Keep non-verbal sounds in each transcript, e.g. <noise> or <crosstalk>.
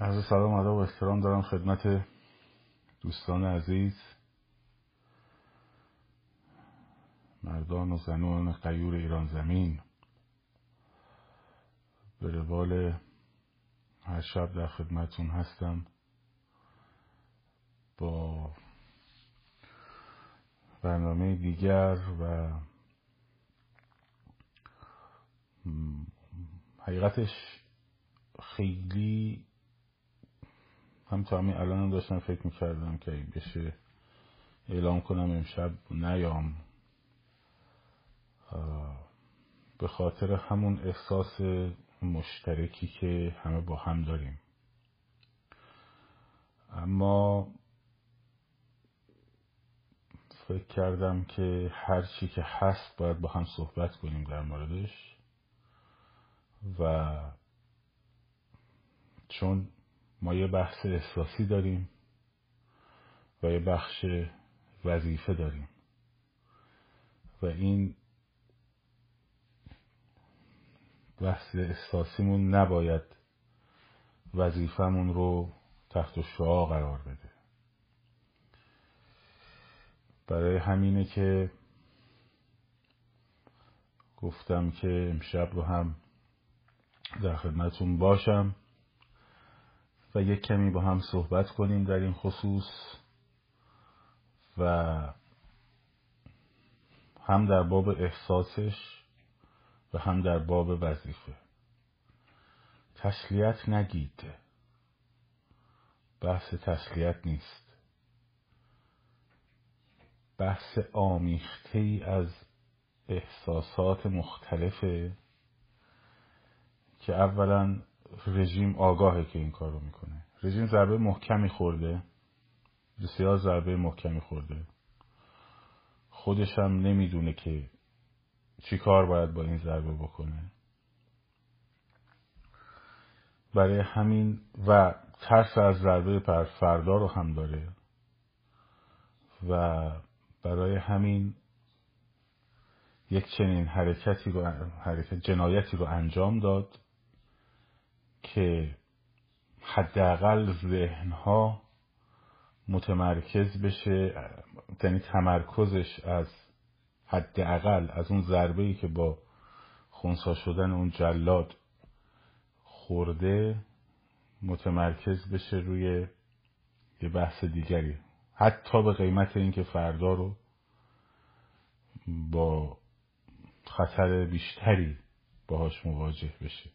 عرض سلام ادب و احترام دارم خدمت دوستان عزیز. مردان و زنان قیور ایران زمین. به روال هر شب در خدمتون هستم. با برنامه دیگر و حقیقتش خیلی هم تا همین الان داشتم فکر می‌کردم که بشه اعلام کنم امشب نیام. به خاطر همون احساس مشترکی که همه با هم داریم. اما فکر کردم که هر چی که هست باید با هم صحبت کنیم در موردش. و چون ما یه بحث احساسی داریم و یه بخش وظیفه داریم. و این بحث احساسیمون نباید وظیفهمون رو تحت شعا قرار بده. برای همینه که گفتم که امشب رو هم در خدمتون باشم. و یک کمی با هم صحبت کنیم در این خصوص و هم در باب احساسش و هم در باب وظیفه. تسلیت نگید بحث تسلیت نیست. بحث آمیخته ای از احساسات مختلفه که اولا رژیم آگاهه که این کار رو می‌کنه. رژیم ضربه محکمی خورده. بسیار ضربه محکمی خورده. خودش هم نمی‌دونه که چی کار باید با این ضربه بکنه. برای همین و ترس از ضربه پر فردا رو هم داره. و برای همین یک چنین حرکتی رو حرکت جنایتی رو انجام داد. که حداقل ذهنها متمرکز بشه یعنی تمرکزش از حداقل از اون ضربه ای که با خونسا شدن اون جلاد خورده متمرکز بشه روی یه بحث دیگری. حتی به قیمت اینکه فردا رو با خطر بیشتری باهاش مواجه بشه.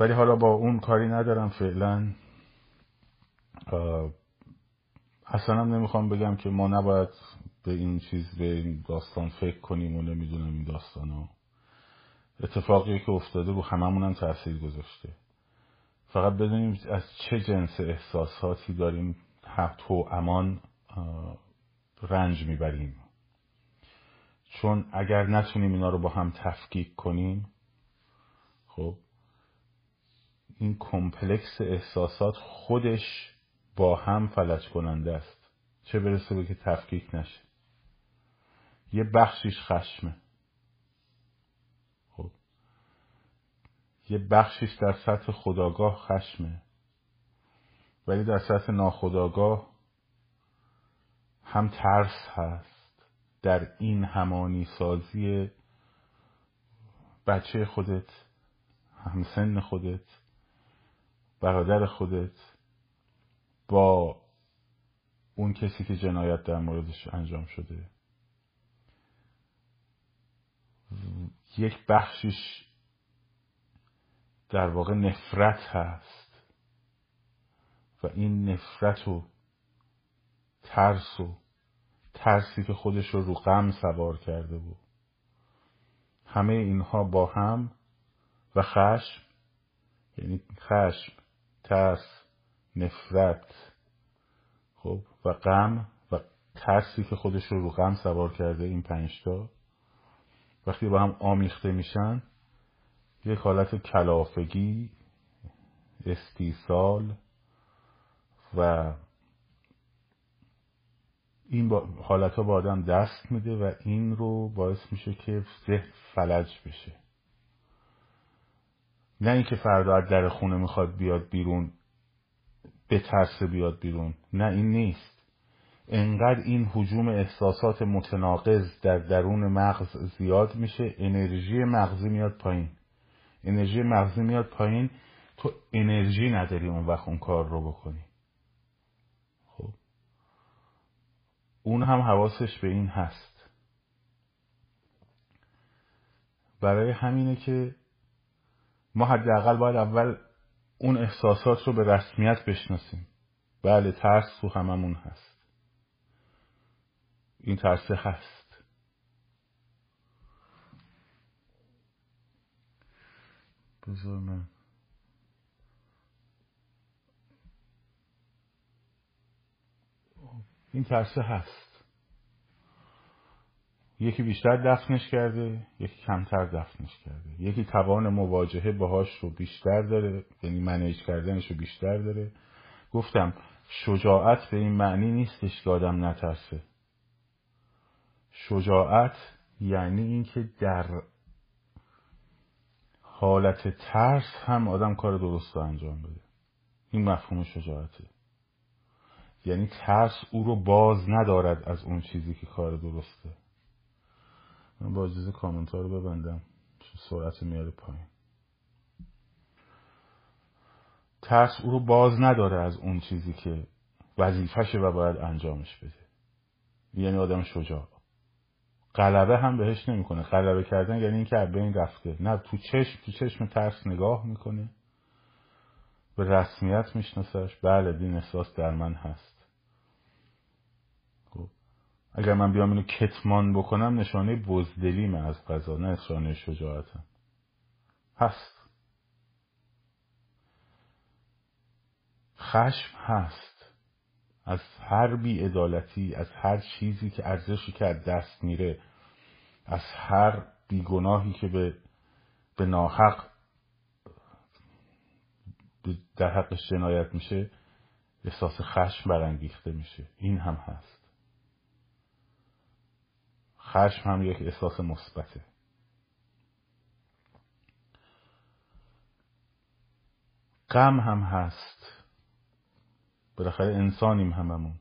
ولی حالا با اون کاری ندارم فعلا. اصلا هم نمی‌خوام بگم که ما نباید به این چیز به این داستان فکر کنیم و نمی‌دونم این داستان ها اتفاقی که افتاده رو هممون هم تاثیر گذاشته. فقط بدونیم از چه جنس احساساتی داریم تو امان رنج می‌بریم. چون اگر نتونیم اینا رو با هم تفکیک کنیم خب این کمپلکس احساسات خودش با هم فلج کننده است. چه برسه به که تفکیک نشه. یه بخشیش خشمه. خب. یه بخشیش در سطح خداگاه خشمه. ولی در سطح ناخداگاه هم ترس هست. در این همانی سازی بچه خودت همسن خودت برادر خودت با اون کسی که جنایت در موردش انجام شده. یک بخشیش در واقع نفرت هست و این نفرت و ترس و ترسی که خودش رو رو غم سوار کرده بود همه اینها با هم و خشم یعنی خشم ترس نفرت. خب و غم و ترسی که خودش رو رو غم سوار کرده این پنجتا وقتی با هم آمیخته میشن یک حالت کلافگی استیصال و این با حالت ها با آدم دست میده و این رو باعث میشه که ذهن فلج بشه. نه اینکه فردا از در خونه می‌خواد بیاد بیرون به ترس بیاد بیرون. نه این نیست. انقدر این حجوم احساسات متناقض در درون مغز زیاد میشه انرژی مغزی میاد پایین. انرژی مغزی میاد پایین تو انرژی نداری اون وقت اون کار رو بکنی. خب. اون هم حواسش به این هست. برای همینه که ما حداقل باید اول اون احساسات رو به رسمیت بشناسیم. بله ترس تو هممون هست. این ترسه هست. بذار من. این ترسه هست. یکی بیشتر دفنش کرده یکی کمتر دفنش کرده. یکی توان مواجهه باهاش رو بیشتر داره یعنی منیج کردنش رو بیشتر داره. گفتم شجاعت به این معنی نیستش که آدم نترسه. شجاعت یعنی اینکه در حالت ترس هم آدم کار درست رو انجام بده. این مفهوم شجاعته. یعنی ترس او رو باز ندارد از اون چیزی که کار درسته. من با اجازه کامنت رو ببندم. سرعت میاره پایین. ترس او رو باز نداره از اون چیزی که وظیفشه و باید انجامش بده. یعنی آدم شجاع. غلبه هم بهش نمی‌کنه. غلبه کردن یعنی اینکه به این رفته. نه تو چشم تو چشم ترس نگاه می‌کنه. به رسمیت میشناسش. بله دین احساس در من هست. اگر من بیام اینو کتمان بکنم نشانه بزدلیم از قضا نه نشانه شجاعتم. هست. خشم هست. از هر بیعدالتی از هر چیزی که ارزشی که از دست میره از هر بیگناهی که به به ناحق در حقش جنایت میشه احساس خشم برانگیخته میشه. این هم هست. خشم هم یک احساس مثبته. غم هم هست. بالاخره انسانیم هممون.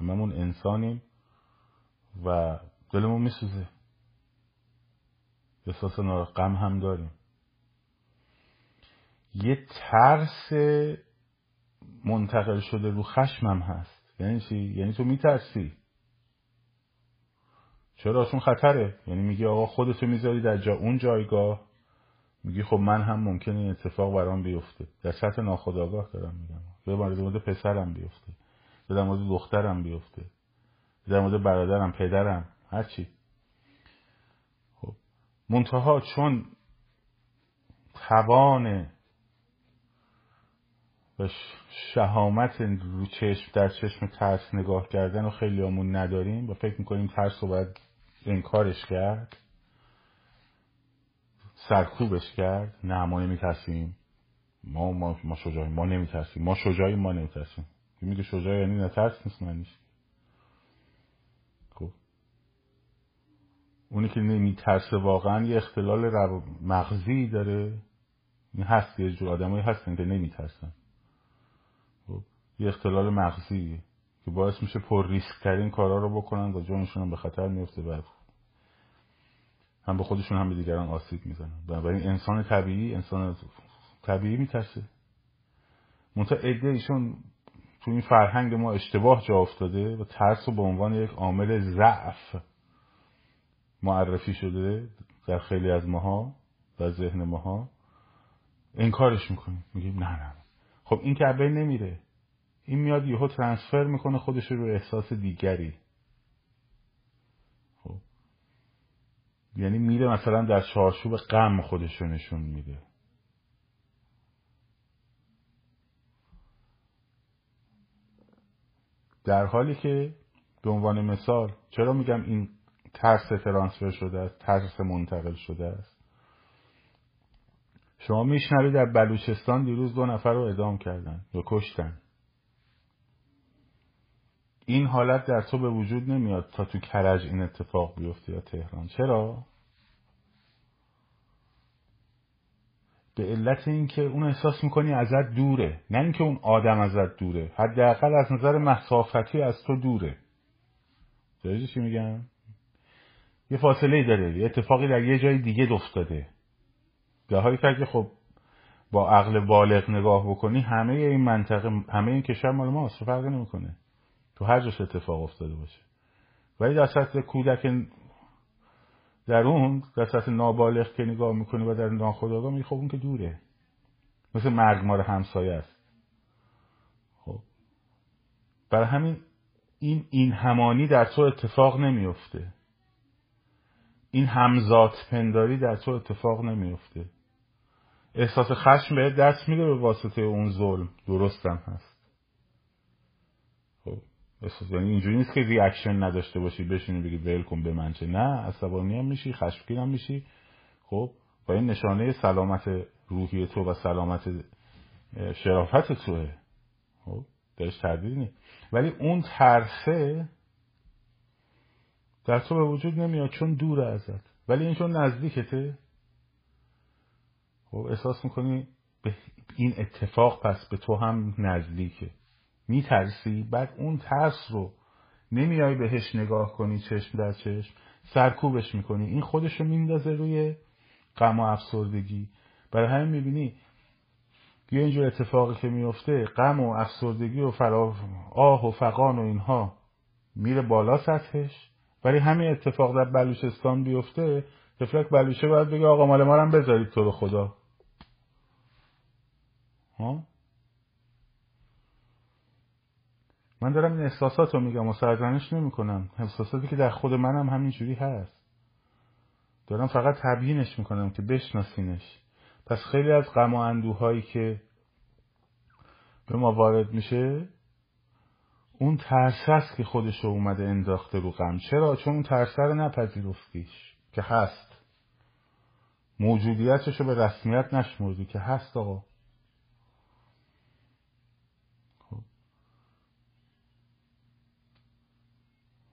هممون انسانیم و دلمون میسوزه. احساس غم هم داریم. یه ترس منتقل شده رو خشمم هست. یعنی چی؟ یعنی تو میترسی. چرا چون خطره؟ یعنی میگی آقا خودتو می‌ذاری در جا اون جایگاه. میگی خب من هم ممکنه این اتفاق برام بیفته. در سطح ناخودآگاه دارم میگم. یا در مورد پسرم بیفته. یا در مورد دخترم بیفته. در مورد برادرم پدرم هرچی خب. منتها چون توان و شهامت رو چشم در چشم ترس نگاه کردن و خیلی همون نداریم و فکر می‌کنیم ترس رو باید انکارش کرد. سرکوبش کرد. نه ما نمیترسیم. ما ما ما شجاعیم. ما نمیترسیم. ما شجاعیم ما نمیترسیم. میگه شجاع یعنی نترس نیست معنیش خب. اونی که نمیترسه واقعا یه اختلال مغزی داره. این هست یه جور آدمایی هستن که نمیترسن. خب. یه اختلال مغزی که باعث میشه پر ریسک ترین کارا رو بکنن و جانشون به خطر میفته بعد. هم به خودشون هم به دیگران آسیب می‌زنن. بنابراین انسان طبیعی انسان طبیعی میترسه. منتها عده ایشون تو این فرهنگ ما اشتباه جا افتاده و ترس رو به عنوان یک عامل ضعف معرفی شده در خیلی از ماها در ذهن ماها. انکارش می‌کنیم. میگیم نه نه خب این که نمیره. این میاد یهو ترانسفر می‌کنه خودش رو احساس دیگری خب یعنی میره مثلا در چارچوب غم خودش رو نشون میده. در حالی که به عنوان مثال چرا میگم این ترس ترانسفر شده است ترس منتقل شده است؟ شما میشنوید در بلوچستان دیروز دو نفر رو ادام کردن یا کشتن. این حالت در تو به وجود نمیاد تا تو کرج این اتفاق بیفته یا تهران. چرا؟ به علت اینکه اون احساس می‌کنی ازت دوره نه اینکه اون آدم ازت دوره. حداقل از نظر مسافتی از تو دوره. درسته چی میگم؟ یه فاصله داره. یه اتفاقی در یه جای دیگه افتاده. در حالی که خب با عقل بالغ نگاه بکنی همه این منطقه همه این کشور مال ماست. فرقی نمی‌کنه. تو هر جاش اتفاق افتاده باشه. ولی در سطح کودک در اون در سطح نابالغ که نگاه می‌کنی و در ناخودآگاه میگه خب اون که دوره. مثل مرگمار همسایه است. خب. برای همین این این همانی در تو اتفاق نمیفته این همزات پنداری در تو اتفاق نمیفته احساس خشم به دست میده به واسطه اون ظلم. درستم هست. یعنی اینجوری نیست که ریاکشن نداشته باشی بشینی بگی ول کن به من چه. نه عصبانی هم میشی خشمگین هم میشی. خب با این نشانه سلامت روحی تو و سلامت شرافت توه. خب درش تردید نیست. ولی اون ترسه در تو به وجود نمیاد چون دور ازت. ولی این چون نزدیکته. خب احساس می‌کنی به این اتفاق پس به تو هم نزدیکه. میترسی؟ بعد اون ترس رو نمیای بهش نگاه کنی چشم در چشم سرکوبش می‌کنی. این خودش رو میندازه روی غم و افسردگی. برای همین می‌بینی یه اینجور اتفاقی که میفته غم و افسردگی و فرا آه و فقان و اینها میره بالا سطحش. ولی همین اتفاق در بلوچستان بیفته تفلک بلوچه باید بگه آقا مال ما بذارید تو رو خدا. ها؟ من دارم این احساسات رو میگم و سرزنش نمی کنم احساساتی که در خود منم همینجوری هست. دارم فقط تبیینش می‌کنم که بشناسینش. پس خیلی از غم و اندوهایی که به ما وارد میشه اون ترس هست که خودش رو اومده انداخته رو غم. چرا؟ چون اون ترس رو نپذیرفتیش که هست. موجودیتش رو به رسمیت نشمردی که هست آقا.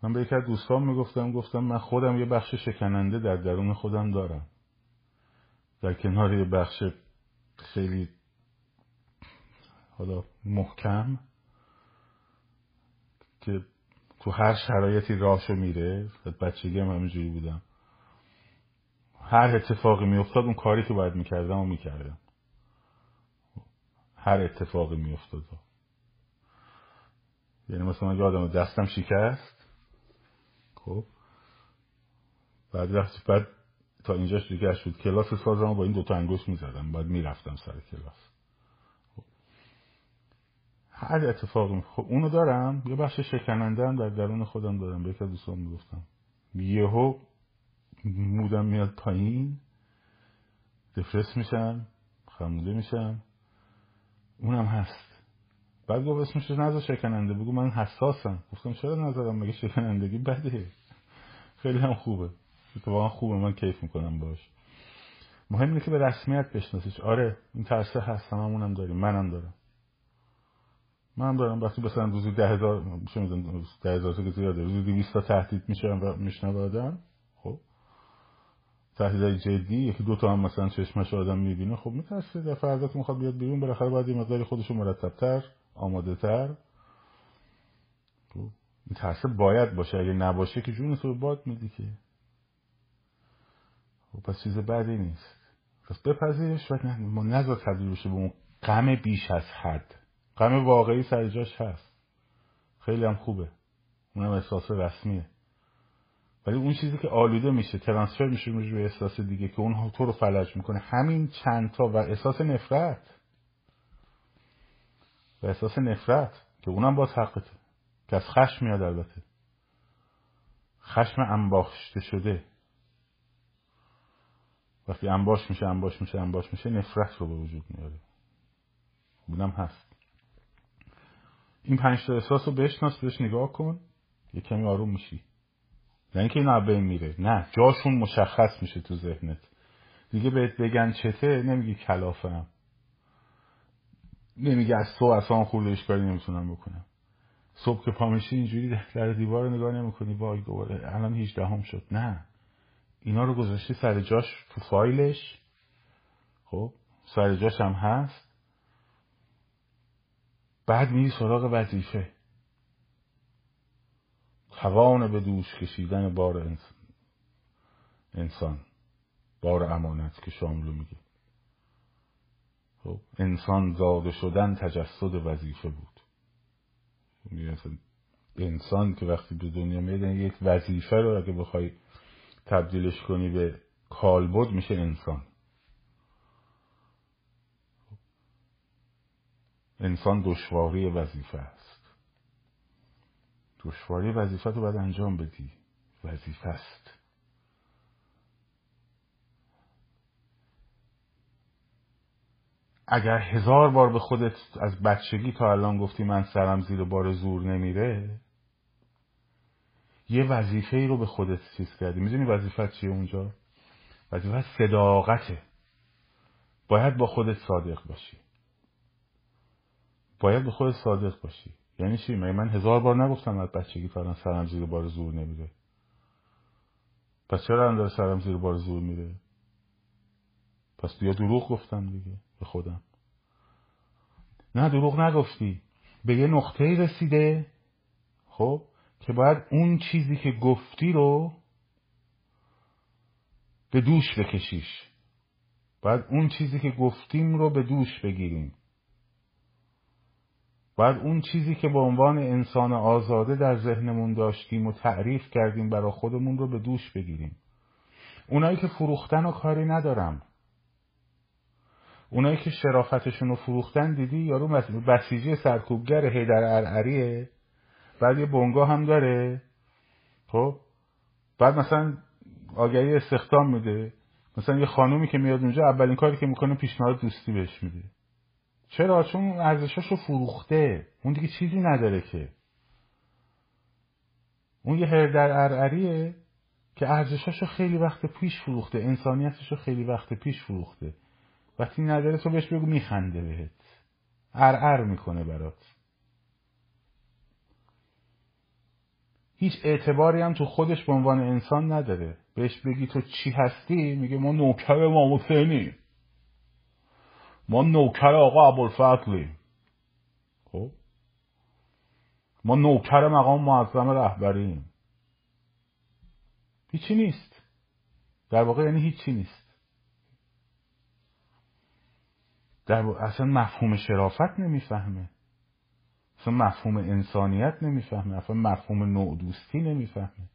من به یکی از دوستان می‌گفتم گفتم من خودم یه بخش شکننده در درون خودم دارم. در کنار یه بخش خیلی حالا محکم که تو هر شرایطی راشو میره بچگی هم همینجوری بودم. هر اتفاقی میافتاد اون کاری که باید می‌کردم و می‌کردم. هر اتفاقی میافتاد. یعنی مثلا یادم دستم شکست. خب. بعد بعد تا اینجاش دیگه شد کلاس سازم با این دوتا انگوش می‌زدم. بعد می‌رفتم سر کلاس. هر اتفاقی خب اونو دارم. یه بخش شکننده هم در درون خودم دارم. به یک دوستان می‌گفتم. یهو مودم میاد پایین. دفرس میشم. خموده میشم. اونم هست. بعد گفت اسمش نظر شکننده. بگو من حساسم. گفتم چرا نظرم مگه شکنندگی بده؟ خیلی هم خوبه. اتفاقا خوبه. من کیف می‌کنم باش مهم اینه که به رسمیت بشناسیش. آره این ترسه هستم همونم داریم. منم دارم. من دارم. وقتی مثلا روزی ده هزار چه می‌دونم ده هزار که زیاده روزی دویست تا تهدید میشه و میشنوه آدم خب. تهدیدهای جدی. یکی دو تا هم مثلا چشمش آدم می‌بینه. خب میترسه. در فردا که می‌خواد بیاد بیرون بالاخره باید یه مقداری خودش مرتبتر آماده تر خب این ترسه باید باشه اگه نباشه که جون تو باد میدی که. خب پس چیز بدی نیست. پس بپذیرش و نذار تبدیل بشه به اون غم بیش از حد. غم واقعی سر جاش هست. خیلی هم خوبه. اونم احساس رسمیه. ولی اون چیزی که آلوده میشه ترانسفر میشه روی احساس دیگه که اون تو رو فلج می‌کنه. همین چند تا و احساس نفرت. و احساس نفرت که اونم باز حقته که از خشم میاد البته. خشم انباشته شده. وقتی انباش میشه انباش میشه انباش میشه نفرت رو به وجود میاره. اونم هست. این پنج تا احساس رو بشناس بهش نگاه کن. یه کمی آروم میشی. نه اینکه این بین میره. نه جاشون مشخص میشه تو ذهنت. دیگه بهت بگن چته نمیگی کلافم. نمیگی از تو اصلا خوردش کاری نمی‌تونم بکنم. صبح که پا میشی اینجوری در دیوار رو نگاه نمی‌کنی. وای دوباره. الان 18 هم شد. نه. اینا رو گذاشتی سر جاش تو فایلش. خب سر جاش هم هست. بعد میری سراغ وظیفه. توان به دوش کشیدن بار انسان. بار امانت که شاملو میگه. خب انسان زاده شدن تجسد وظیفه بود. انسان که وقتی به دنیا میاد یعنی یک وظیفه رو اگه بخوای تبدیلش کنی به کالبد میشه انسان. انسان دشواری وظیفه است. دشواری وظیفه رو باید انجام بدی. وظیفه است. اگر هزار بار به خودت از بچگی تا الان گفتی من سرم زیر بار زور نمیره یه وظیفه ای رو به خودت چیز کردی. می‌دونی وظیفت چیه اونجا؟ وظیفه صداقته. باید با خودت صادق باشی. باید به خودت صادق باشی. یعنی چی؟ من هزار بار نگفتم از بچگی تا الان سرم زیر بار زور نمیره؟ پس چرا الان سرم زیر بار زور میره؟ پس یا دروغ گفتم دیگه. به خودم. نه دروغ نگفتی. به یه نقطه رسیده خب که باید اون چیزی که گفتی رو به دوش بکشیش. باید اون چیزی که گفتیم رو به دوش بگیریم. باید اون چیزی که به عنوان انسان آزاده در ذهنمون داشتیم و تعریف کردیم برای خودمون رو به دوش بگیریم. اونایی که فروختن و کاری ندارم. اونایی که شرافتشون رو فروختن دیدی؟ یارو بسیجی سرکوبگر هیدر ارعریه بعد یه بونگا هم داره. خب؟ بعد مثلا آگهی استخدام میده. مثلا یه خانومی که میاد اونجا اولین کاری که می‌کنه پیشنهاد دوستی بهش میده. چرا؟ چون ارزشاش رو فروخته. اون دیگه چیزی نداره که. اون یه هردر ارعریه که ارزشاش رو خیلی وقت پیش فروخته. انسانیتش رو خیلی وقت پیش فروخته. وقتی نداره تو بهش بگو میخنده بهت. ار می‌کنه برات. هیچ اعتباری هم تو خودش به عنوان انسان نداره. بهش بگی تو چی هستی؟ میگه ما نوکر امام حسینی. ما نوکر آقا ابوالفضلی. خب؟ ما نوکر مقام معظم رهبریم. هیچی نیست. در واقع یعنی هیچی نیست. در اصلا مفهوم شرافت نمی‌فهمه. اصلا مفهوم انسانیت نمی‌فهمه. اصلا مفهوم نوع دوستی نمی‌فهمه.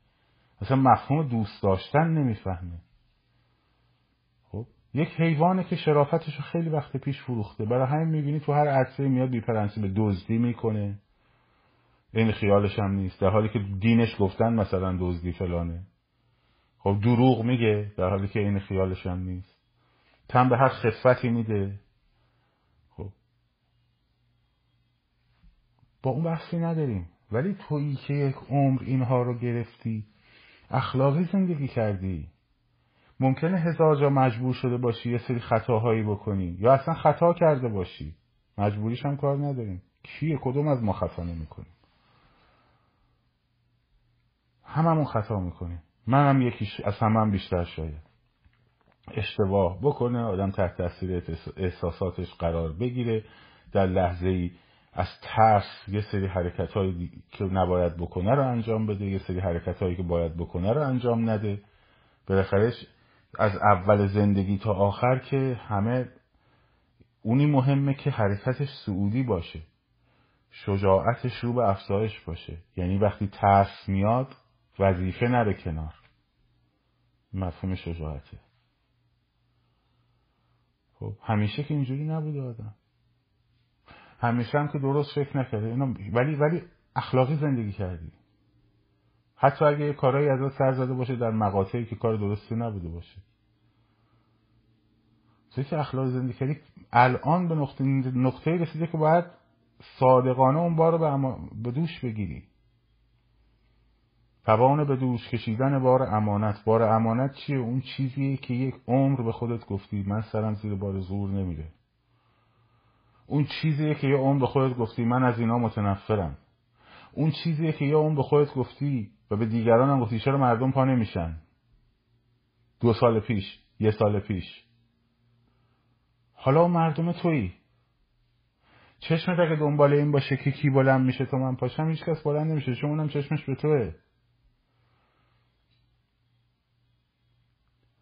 اصلا مفهوم دوست داشتن نمی‌فهمه. خب یک حیوانه که شرافتش خیلی وقت پیش فروخته. برای همین می‌بینی تو هر عرصه میاد بیپرنسی به دزدی می‌کنه. این خیالش هم نیست. در حالی که دینش گفتن مثلا دزدی فلانه. خب دروغ میگه. در حالی که این خیالش هم نیست. تن به هر خفتی میده. با اون بحثی نداریم. ولی تویی که یک عمر اینها رو گرفتی اخلاقی زندگی کردی. ممکنه هزار جا مجبور شده باشی یه سری خطاهایی بکنی. یا اصلا خطا کرده باشی. مجبوریش هم کار نداریم. کیه؟ کدوم از ما خطا نمی‌کنیم؟ هممون خطا می‌کنیم. منم یکیش از همم بیشتر شاید. اشتباه بکنه آدم تحت تاثیر احساساتش قرار بگیره. در لحظه ای از ترس یه سری حرکت هایی که نباید بکنه رو انجام بده یه سری حرکت هایی که باید بکنه رو انجام نده. بالاخره از اول زندگی تا آخر که همه اونی مهمه که حرکتش سعودی باشه. شجاعتش رو به افزایش باشه. یعنی وقتی ترس میاد وظیفه نره کنار. مفهوم شجاعته. خب همیشه که اینجوری نبوده آدم. همیشه هم که درست فکر نکرده. اینا ولی ولی اخلاقی زندگی کردی. حتی اگه یه کارهایی ازت سر زده باشه در مقاطعی که کار درستی نبوده باشه. چه که اخلاقی زندگی کردی؟ الان به نقطه, نقطه رسیده که باید صادقانه اون بار رو به دوش بگیری. توان به دوش کشیدن بار امانت. بار امانت چیه؟ اون چیزیه که یک عمر به خودت گفتی من سرم زیر بار زور نمیره. اون چیزیه که یه عمر به خودت گفتی من از اینا متنفرم. اون چیزیه که یه عمر به خودت گفتی و به دیگران هم گفتی چرا مردم پا نمیشن؟ دو سال پیش یه سال پیش. حالا مردم تویی. چشمت اگه دنبال این باشه که کی بلند میشه تو من پاشم هیچ کس بلند نمیشه. چون اونم چشمش به توه.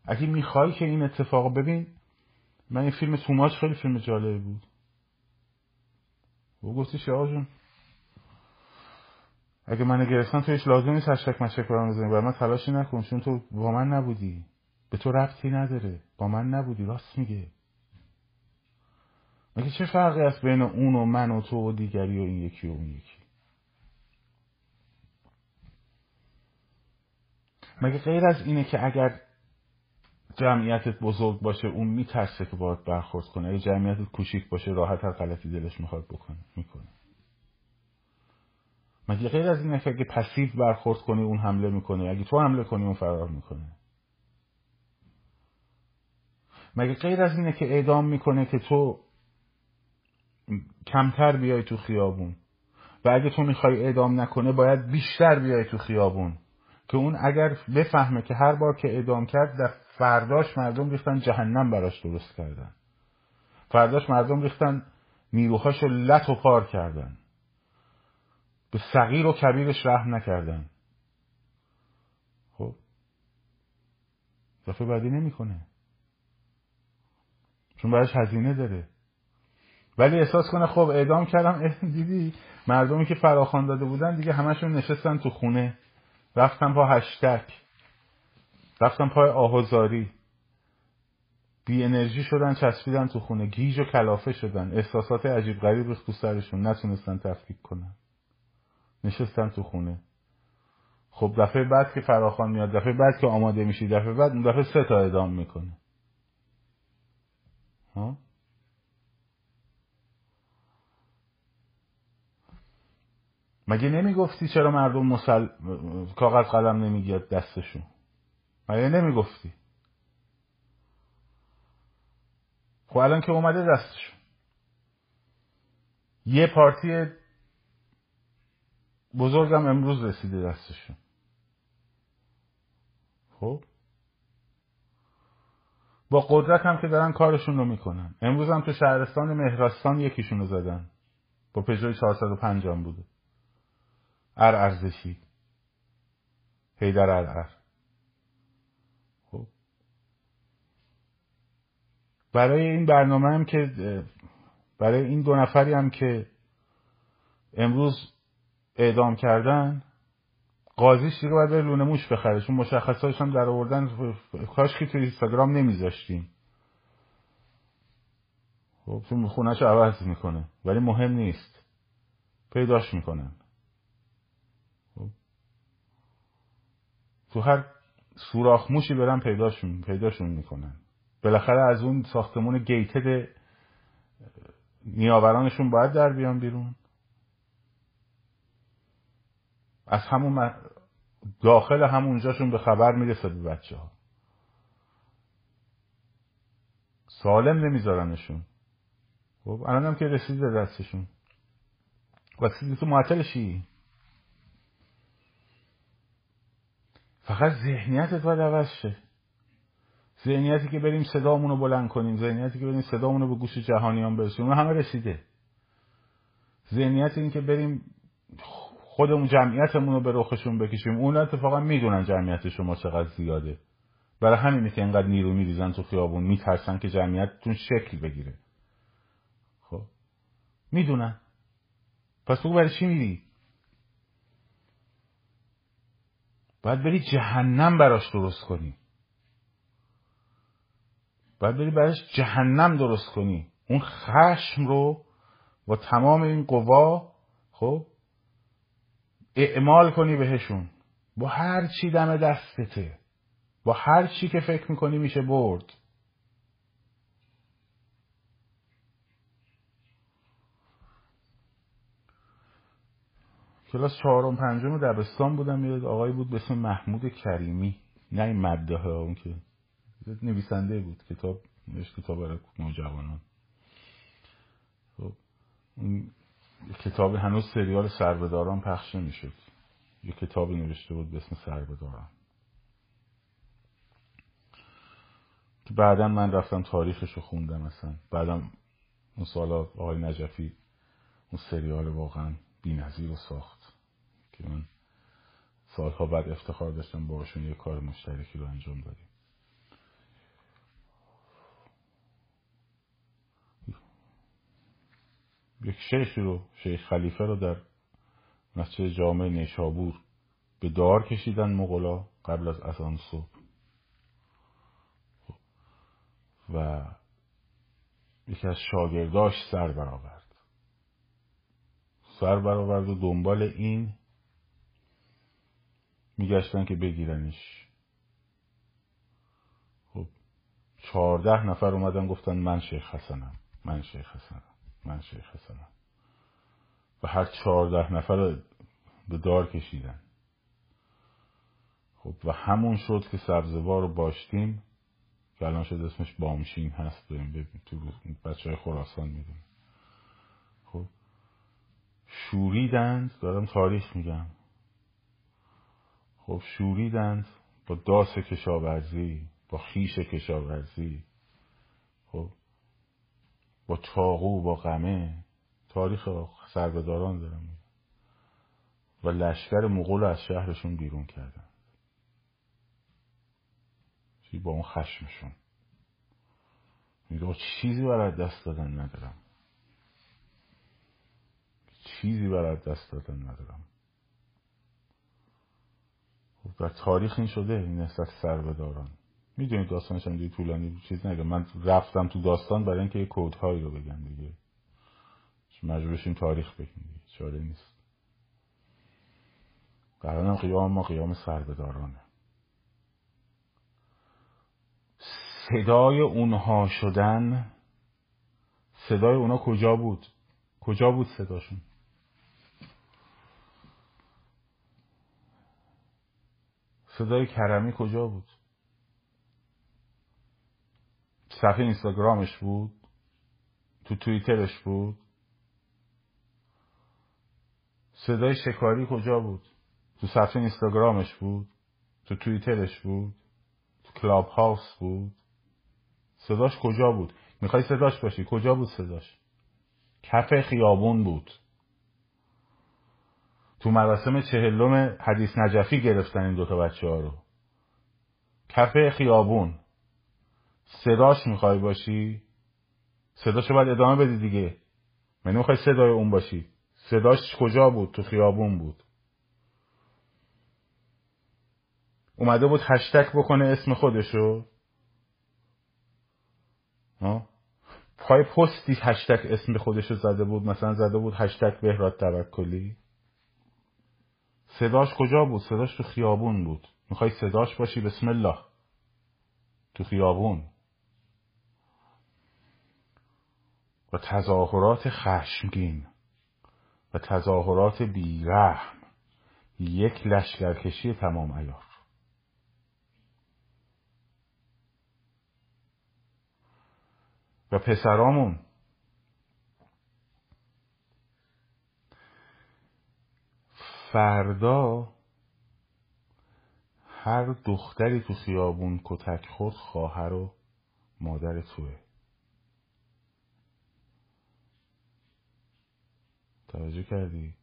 اگه می‌خوای که این اتفاق ببین من این فیلم توماج خیلی فیلم جالبی بود. و گفتی شاه جون اگه من گرفتن تو هیچ لازم نیست هشتک مشک برام بزنی. برای من تلاشی نکن چون تو با من نبودی. به تو ربطی نداره. با من نبودی راست میگه. مگه چه فرقی هست بین اون و من و تو و دیگری و این یکی و اون یکی؟ مگه غیر از اینه که اگر جمعیتت بزرگ باشه اون میترسه که باید برخورد کنه. اگه جمعیتت کوچیک باشه راحت هر غلطی دلش می‌خواد بکنه می‌کنه. مگه غیر از اینه که اگه پسیو برخورد کنی اون حمله می‌کنه؟ اگه تو حمله کنی اون فرار می‌کنه. مگه غیر از اینه که اعدام می‌کنه که تو کمتر بیای تو خیابون؟ و اگه تو می‌خوای اعدام نکنه باید بیشتر بیای تو خیابون. که اون اگر بفهمه که هر بار که اعدام کرد در فرداش مردم ریختن جهنم براش درست کردن. فرداش مردم ریختن نیروهاش رو لط و پار کردن. به صغیر و کبیرش رحم نکردن. خب دفعه بعدی نمی‌کنه. چون براش هزینه داره. ولی احساس کنه خب اعدام کردم. دیدی؟ مردمی که فراخوان داده بودن دیگه همشون نشستن تو خونه. رفتن پا هشتک. رفتن پای آهوزاری. بی انرژی شدن چسبیدن تو خونه. گیج و کلافه شدن. احساسات عجیب غریب تو سرشون. نتونستن تفکیک کنن. نشستن تو خونه. خب دفعه بعد که فراخان میاد دفعه بعد که آماده میشی دفعه بعد اون دفعه سه تا ادام می‌کنه. ها؟ مگه نمی‌گفتی چرا مردم مسل... کاغذ قلم نمیگیاد دستشون؟ مگه نمی‌گفتی؟ خب الان که اومده دستشون یه پارتی بزرگم امروز رسیده دستشون خب؟ با قدرت هم که دارن کارشون رو می‌کنن. امروز هم تو شهرستان مهرستان یکیشون رو زدن. با پژوی 405 هم بوده. ار ارزشی. هیدر ار خب برای این برنامه هم که برای این دو نفری هم که امروز اعدام کردن قاضیش دیگه باید لونه موش بخره. چون مشخصاتش هم در آوردن کاش که تو اینستاگرام نمیذاشتیم. خب چون خونهش عوض می‌کنه ولی مهم نیست. پیداش می‌کنن. خب. تو هر سوراخ موشی برن پیداشون پیداشون می‌کنن. بالاخره از اون ساختمون گیتد نیاورانشون باید در بیان بیرون. از همون داخل همونجاشون به خبر می‌رسه به بچه ها سالم نمیذارنشون. خب الان هم که رسیده دستشون. رسیدی تو معطلشی فقط ذهنیتت باید عوض شه. ذهنیتی که بریم صدامون رو بلند کنیم ذهنیتی که بریم صدامون رو به گوش جهانیان برسونیم. همه رسیده. ذهنیت این که بریم خودمون جمعیتمون رو به رخشون بکشیم. اون اتفاقا می‌دونن جمعیت شما چقدر زیاده. برای همینه که اینقدر نیرو میریزن تو خیابون. میترسن که جمعیتتون شکل بگیره. خب؟ می‌دونن. پس تو برای چی میری؟ باید بری جهنم براش درست کنی. باید بری براش جهنم درست کنی. اون خشم رو با تمام این قوا خب اعمال کنی بهشون. با هر چی دم دستته. با هر چی که فکر می‌کنی میشه برد. کلاس چهارم پنجم دبستان بودم. یه آقایی بود به اسم محمود کریمی. نه این مده ها اون که نویسنده بود کتاب نوشت کتاب برای نوجوانان. خب کتاب هنوز سریال سربداران پخش نمی‌شد. یه کتابی نوشته بود به اسم سربداران. که بعدا من رفتم تاریخش رو خوندم اصلا. بعدم اون سالا آقای نجفی اون سریال واقعا نظیر رو ساخت. که من سالها بعد افتخار داشتم باشون یه کار مشترکی رو انجام دادیم. یک شیخی رو شیخ خلیفه رو در مسجد جامع نیشابور به دار کشیدن مغلا قبل از اذان صبح. و یکی از شاگرداش سر برآورد. سر برآورد و دنبال این میگشتن که بگیرنش. خب چهارده نفر اومدن گفتن من شیخ حسنم من شیخ حسنم. من شیخ حسنم. و هر چهارده نفر به دار کشیدن. خب و همون شد که سبزوار رو باشتیم. که الان شد اسمش بامشین هست داریم تو بچه های خراسان می‌دونیم. خب. شوریدند دارم تاریخ میگم. خب شوریدند با داس کشاورزی با خیش کشاورزی. با چاقو با غمه. تاریخ سربداران دارم. و لشکر مغول از شهرشون بیرون کردن. با اون خشمشون. میگه چیزی برای دست دادن ندارم. چیزی برای دست دادن ندارم. خب در تاریخ این شده این نسبت سربداران می‌دونید داستانش هم دیگه طولانی چیز نگه من رفتم تو داستان برای اینکه یه کودهایی رو بگم دیگه. مجبور تاریخ بگیم دیگه. چاره نیست. قرارم قیام ما قیام سربدارانه. صدای اونها شدن صدای اونا کجا بود؟ کجا بود صداشون؟ صدای کرمی کجا بود؟ صفحه اینستاگرامش بود؟ تو توییترش بود؟ صدای شکاری کجا بود؟ تو صفحه اینستاگرامش بود؟ تو توییترش بود؟ تو کلاب هاوس بود؟ صداش کجا بود؟ می‌خوای صداش باشی؟ کجا بود صداش؟ کف خیابون بود. تو مراسم چهلم حدیث نجفی گرفتن این دوتا بچه ها رو. کف خیابون. صداش می‌خوای باشی؟ صداشو باید ادامه بدی دیگه. من می‌خوای صدای اون باشی. صداش کجا بود؟ تو خیابون بود. اومده بود هشتک بکنه اسم خودشو. پای پستی هشتک اسم خودشو زده بود. مثلا زده بود هشتک بهراد توکلی. صداش کجا بود؟ صداش تو خیابون بود. می‌خوای صداش باشی؟ بسم الله. تو خیابون. تظاهرات خشمگین و تظاهرات بیرحم. یک لشکرکشی تمام ایار و پسرامون. فردا هر دختری تو خیابون کتک خورد خواهر و مادر توه. توجه کردی؟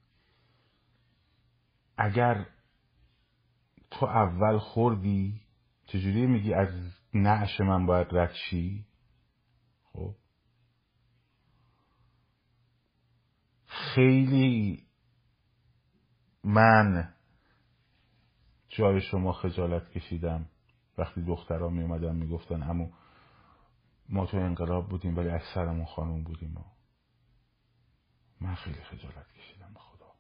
اگر تو اول خوردی چجوری میگی از نعش من باید رد شی؟ خب. خیلی من جای شما خجالت کشیدم. وقتی دخترها می اومدن می‌گفتن امو ما تو انقلاب بودیم ولی اکثرمون خانوم بودیم ما. من خیلی خجالت کشیدم به خدا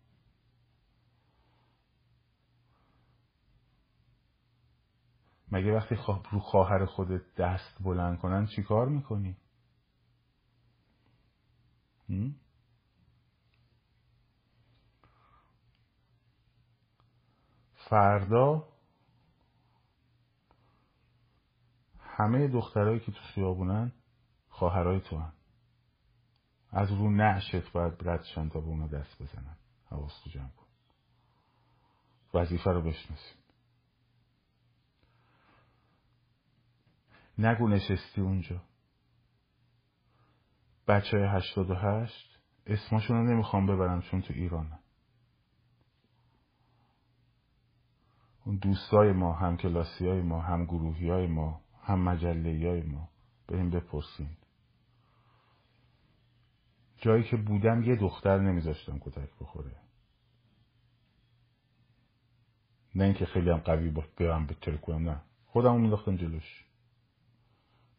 مگه وقتی رو خواهر خودت دست بلند کنن چی کار می‌کنی؟ فردا همه دخترهایی که تو خیابونن خواهرای تو هن. از رو نعشت باید ردشن تا به اونا دست بزنن. حواست تو جمع کن. وظیفه رو بشناسیم. نگو نشستی اونجا. بچه های هشتاد و هشت اسماشون رو نمی‌خوام ببرم چون تو ایرانه اون دوستای ما هم کلاسی های ما هم گروهی های ما هم مجله های ما بریم بپرسیم جایی که بودم یه دختر نمیذاشتم کتک بخوره. نه اینکه خیلی هم قوی برم به کنم نه. خودمو مینداختم جلوش.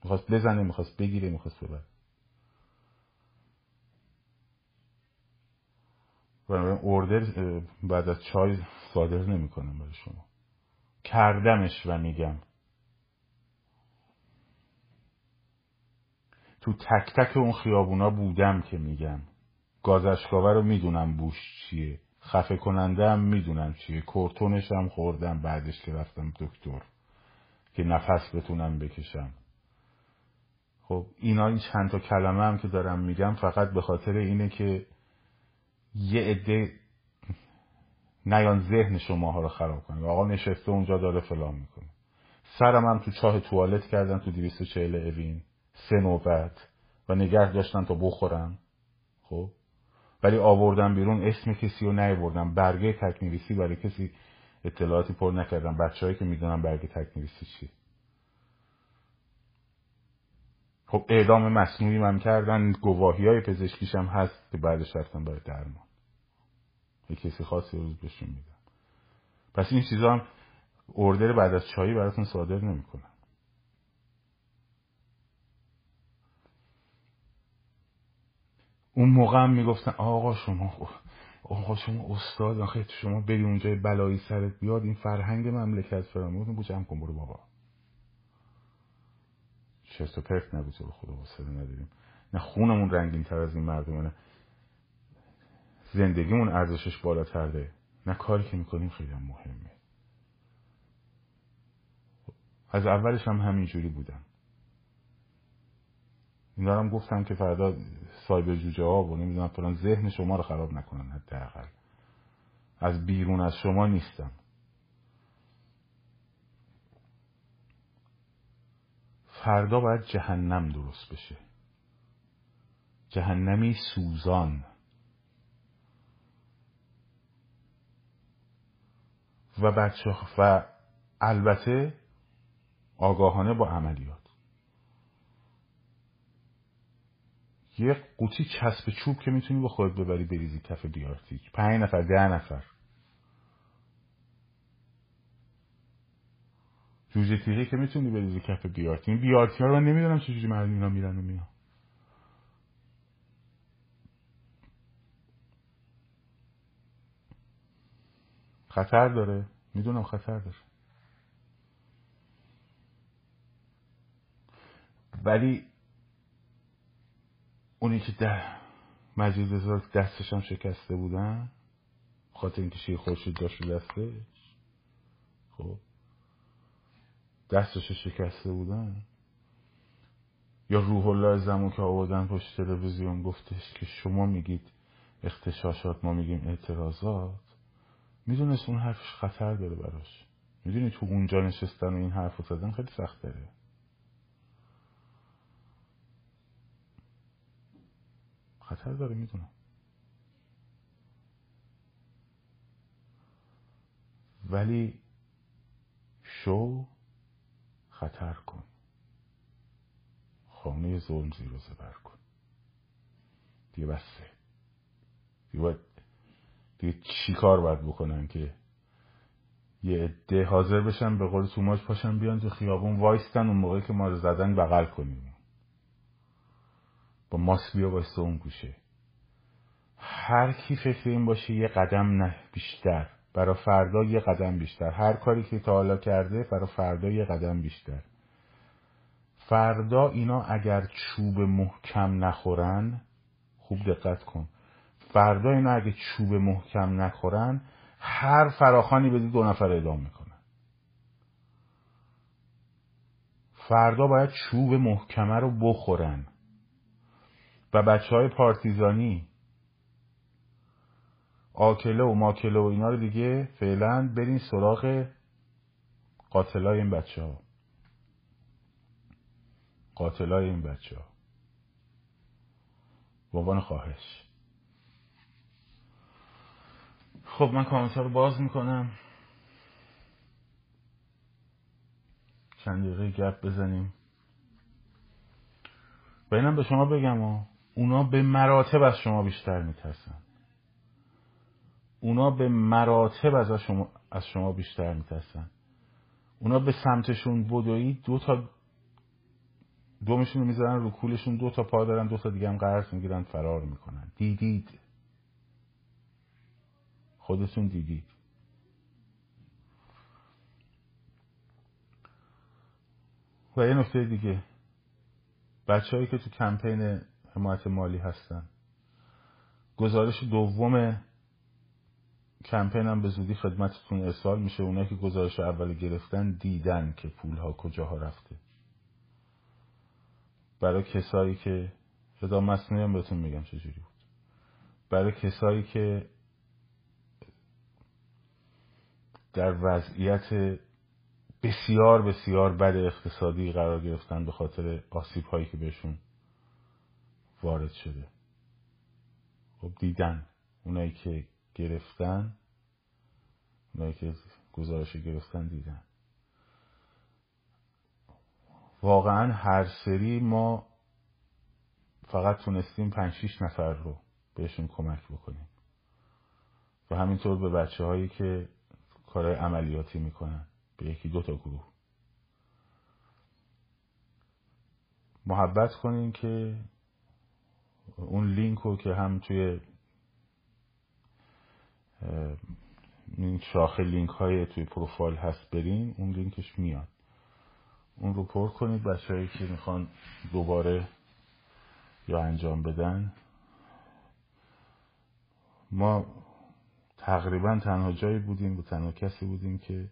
می‌خواست بزنه می‌خواست بگیره می‌خواست ببر بنابراین اوردر بعد از چای صادر نمی‌کنم برای شما. کردمش و میگم. تو تک تک اون خیابونا بودم که میگم گازشکاوه رو می‌دونم بوش چیه. خفه کننده هم می‌دونم چیه. کورتونش هم خوردم بعدش که رفتم دکتر. که نفس بتونم بکشم. خب اینا این چند تا کلمه هم که دارم میگم فقط به خاطر اینه که یه عده نیان ذهن شماها رو خراب کنه آقا نشسته اونجا داره فلان می‌کنه. سرم هم تو چاه توالت کردن تو 240 اوین. سه نوبت و نگه داشتن تا بخورم خب؟ ولی آوردم بیرون اسم کسی رو نیاوردم برگه تکنویسی برای کسی اطلاعاتی پر نکردم بچههایی که می‌دونم برگه تکنویسی چی. خب اعدام مصنوعی من کردن. گواهی های پزشکیشم هست که بعدش رفتم برای درمان. یه کسی خاصی روز بهشون میدم پس این چیزا هم اردر بعد از چایی براتون صادر نمی‌کنم. اون موقع هم می‌گفتن آقا شما آقا شما استاد خیلی شما بری اونجا بلایی سرت بیاد این فرهنگ مملکت فرام می‌گفتن جمع کن برو بابا. چرت و پرت نگو تو خدا واسه نداریم. نه خونمون رنگین تر از این مردمانه. زندگیمون ارزشش بالاتره. نه کاری که می‌کنیم خیلی هم مهمه. از اولش هم همینجوری بودم. این دارم گفتم که فردا سایبر جوجه ها و نمی‌دونم فلان ذهن شما رو خراب نکنن حداقل. از بیرون از شما نیستم فردا باید جهنم درست بشه. جهنمی سوزان. و بچه و البته آگاهانه با عملیات. یه قوطی چسب چوب که می‌تونی با خودت ببری بریزی کف بیارتیک. پنج نفر ده نفر. جوجه تیغی که می‌تونی بریزی کف بیارتی این بیارتی ها رو من نمی‌دونم چجوری مردم اینا میرن و میان. خطر داره. می‌دونم خطر داره. ولی اونی که ده مجید دستش هم شکسته بودن خاطر اینکه شیر خورشید داشت دستش خب دستش شکسته بودن. یا روح الله زمون که آوردن پشت تلویزیون گفتش که شما میگید اختشاشات ما میگیم اعتراضات. می‌دونست اون حرفش خطر داره براش. می‌دونی تو اونجا نشستن و این حرف زدن خیلی سخت داره. خطر داره می‌دونم. ولی شو خطر کن. خانه ظلم زیر و زبر کن. دیگه بسته دیگه باید دیگه چی کار باید بکنن که یه عده حاضر بشن به قول توماش پاشن بیان تو خیابون وایستن اون موقعی که ما رو زدن بغل کنیم. با ماس بیا وایسته اون گوشه. هر کی فکر این باشه یه قدم نه بیشتر. برا فردا یه قدم بیشتر. هر کاری که تا حالا کرده برا فردا یه قدم بیشتر. فردا اینا اگر چوب محکم نخورن خوب دقت کن. فردا اینا اگه چوب محکم نخورن هر فراخانی بدی دو نفر اعدام می‌کنن. فردا باید چوب محکمه رو بخورن. و بچه های پارتیزانی. آکله و ماکله و اینا رو دیگه فعلا برین سراغ قاتلای این بچه ها قاتلای این بچه ها به خواهش. خب من کامنت رو باز می‌کنم. چند دقیقه گپ بزنیم. و اینم به شما بگم و اونا به مراتب از شما بیشتر میترسن. اونا به مراتب از شما, از شما بیشتر میترسن. اونا به سمتشون بدوی دو تا دومشون رو می‌ذارن رو کولشون دو تا پا دارن دو تا دیگه هم قرض می‌گیرن فرار می‌کنن. دیدید. خودتون دیدید. و یه نکته دیگه. بچههایی که تو کمپین حمایت مالی هستن. گزارش دوم کمپین هم به زودی خدمتتون ارسال میشه. اونایی که گزارش اول گرفتن دیدن که پول ها کجاها رفته. برای کسایی که صدا مصنوعی هم بهتون میگم چجوری بود. برای کسایی که در وضعیت بسیار بسیار بد اقتصادی قرار گرفتن به خاطر آسیب هایی که بهشون وارد شده. خب دیدن اونایی که گرفتن اونایی که گزارش گرفتن دیدن. واقعا هر سری ما فقط تونستیم پنج شیش نفر رو بهشون کمک بکنیم. و همینطور به بچه هایی که کارهای عملیاتی می‌کنن به یکی دو تا گروه. محبت کنین که اون لینک رو که هم توی این شاخه لینک های توی پروفایل هست برین اون لینکش میاد. اون رو پر کنید بچههایی که می‌خوان دوباره یا انجام بدن. ما تقریبا تنها جایی بودیم و تنها کسی بودیم که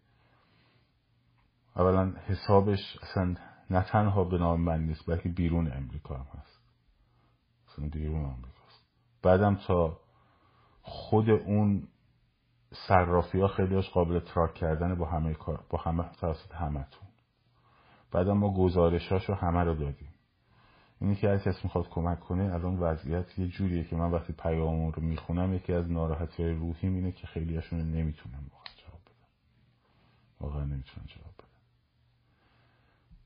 اولا حسابش اصلا نه تنها به نام من نیست بلکه بیرون امریکا هم هست. بیرون امریکاست بعدم تا خود اون صرافی ها خیلیش قابل تراک کردن با همه با همه توسط همتون. بعدم ما گزارشاشو همه رو دادیم. اینی که هر کس می‌خواد کمک کنه الان وضعیت یه جوریه که من وقتی پیام رو می‌خونم یکی از ناراحتی های روحی اینه که خیلیاشون نمی‌تونم واقعا جواب بدم. واقعا نمی‌تونم جواب بدم.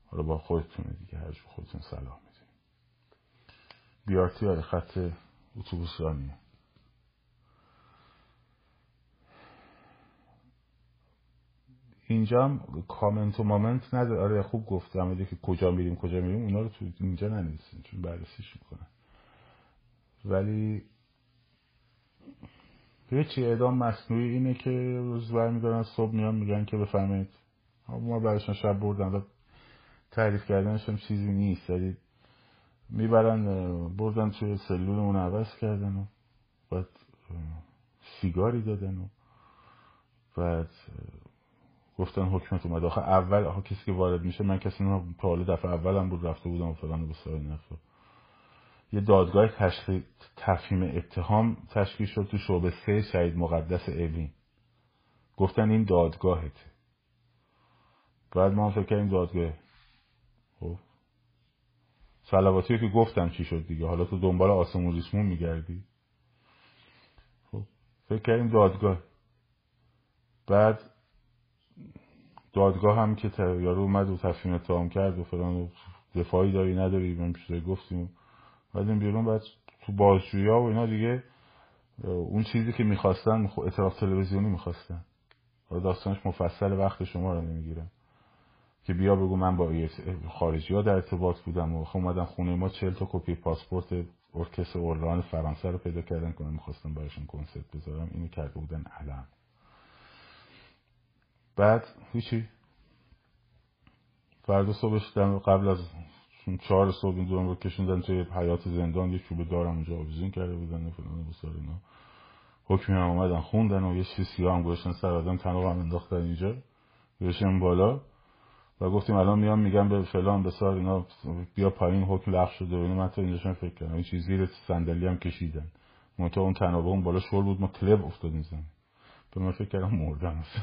حالا با خودتونه دیگه هر خودتون سلام. بیارتی خط اتوبوس رانیه. اینجا هم کامنت و مامنت نداره. آره خوب گفتم. که کجا میریم کجا میریم اونا رو تو اینجا ننویسین چون بررسیش می‌کنن. ولی چی اعدام مصنوعی اینه که روز برمیدارن صبح میان میگن که بفهمید ما برایشان شب بردن. تعریف کردنش هم چیزی نیست. ولی می‌برن بردن توی سلولمون عوض کردن و بعد سیگاری دادن و بعد گفتن حکمت اومد. آخه اول آخه کسی که وارد میشه من کسی نمی‌دونم تا حالا دفعه اولم بود رفته بودم و فلان و یه دادگاه تفهیم اتهام تشکیل شد تو شعبه سه شهید مقدس اوین. گفتن این دادگاهته. بعد ما فکر کردیم دادگاه خب. سلواتی که گفتم چی شد دیگه؟ حالا تو دنبال آسمون ریسمون میگردی. خب فکر کردیم دادگاه. بعد دادگاه هم که یارو اومد و تصمیم اتهام کرد و فلان دفاعی داری نداری من پیش گفتیم بعد این بیرون. بعد تو بازجویی و اینا دیگه اون چیزی که می‌خواستن اطراف تلویزیونی می‌خواستن. داستانش مفصل وقت شما رو نمی‌گیرم که بیا بگو من با خارجی ها در ارتباط بودم و خب اومدن خونه ما چهل تا کپی پاسپورت ارکستر اورلان فرانسه رو پیدا کردن کنم می‌خواستم براشون کنسرت بذارم. اینو کرده بودن علم بعد هیچی؟ فردا صبحش قبل از چهار صبح این رو کشوندن توی حیات زندان یه چوبه دارم اونجا آویزون کرده بودن و فلان بسار اینا. حکمی هم اومدن خوندن و یه چیز سیاه هم گوشن سر آدم تنها هم انداختن اینجا. گوشن بالا. و گفتیم الان میام میگم به فلان بسار اینا بیا پایین حکم لغو شده. و اینا من تا اینجاشون فکر کردم. این چیز زیر صندلی هم کشیدن. منتها اون تنابه اون بالا شل بود ما کلب افتادیم زمین. به من فکر کردم مردم <laughs>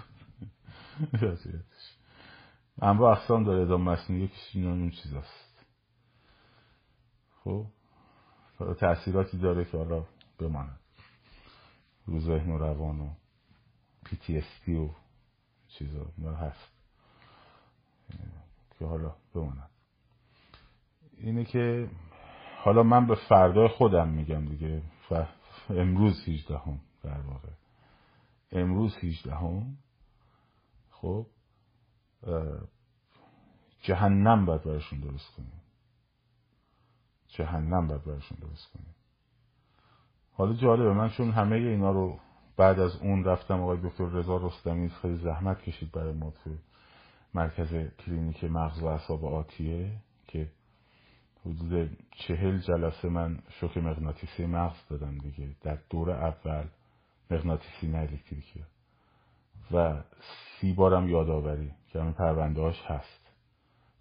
انواع اقسام داره ادام مصنوعی یکیش این اون چیز هست خب تاثیراتی داره که حالا بماند. رو ذهن و روان و PTSD و چیزا هست. که حالا بماند اینه که حالا من به فردای خودم میگم دیگه. ف... امروز 18 هم در واقع. امروز 18 هم خب جهنم باید براشون درست کنیم. جهنم باید براشون درست کنیم. حالا جالبه من چون همه اینا رو بعد از اون رفتم آقای دکتر رضا رستمی خیلی زحمت کشید برای ما تو مرکز کلینیک مغز و اعصاب آتیه که حدود چهل جلسه من شوک مغناطیسی مغز دادم دیگه. در دور اول مغناطیسی نه الکتریکی. و سی بارم یادآوری که همین پرونده هست.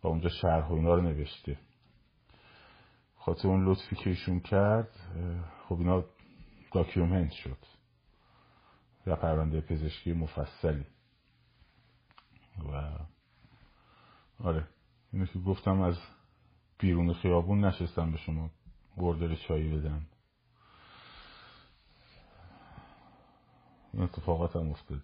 و اونجا شرح و اینا رو نوشته. خاطر اون لطفی که ایشون کرد خب اینا داکیومنت شد. و پرونده پزشکی مفصلی. و آره. اینو که گفتم از بیرون خیابون نشستم به شما گردر چایی بدم. این اتفاقات هم افتاده.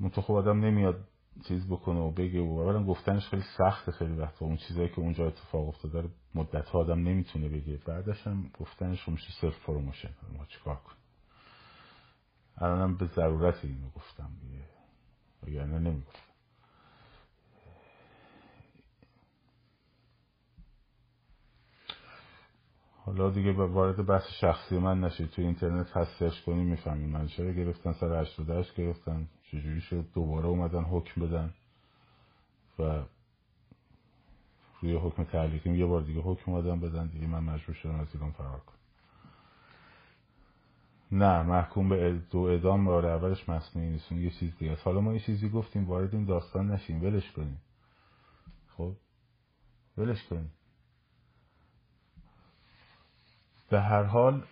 منطقه خب آدم نمیاد چیز بکنه و بگه و اولا گفتنش خیلی سخته خیلی وقتا. اون چیزایی که اونجا اتفاق افتاده مدت ها آدم نمی‌تونه بگه. بعدش هم گفتنش رو میشه صرف promotion ما چیکار کنیم؟ الانم به ضرورت اینو گفتم دیگه. وگرنه نمی‌گفتم. حالا دیگه وارد بحث شخصی من نشید. تو اینترنت هست search کنیم می‌فهمیم من چرا گرفتن سر 88 گرفتن. چجوری شد؟ دوباره اومدن حکم بدن. و روی حکم تعلیقیم یه بار دیگه حکم اومدن بدن. دیگه من مجبور شدم از ایران فرار کنم. نه محکوم به دو ادام بار اولش مصنوعی نیست. یه چیز دیگه حالا ما یه چیزی گفتیم وارد این داستان نشیم. ولش کنیم. خب؟ ولش کنیم. به هر حال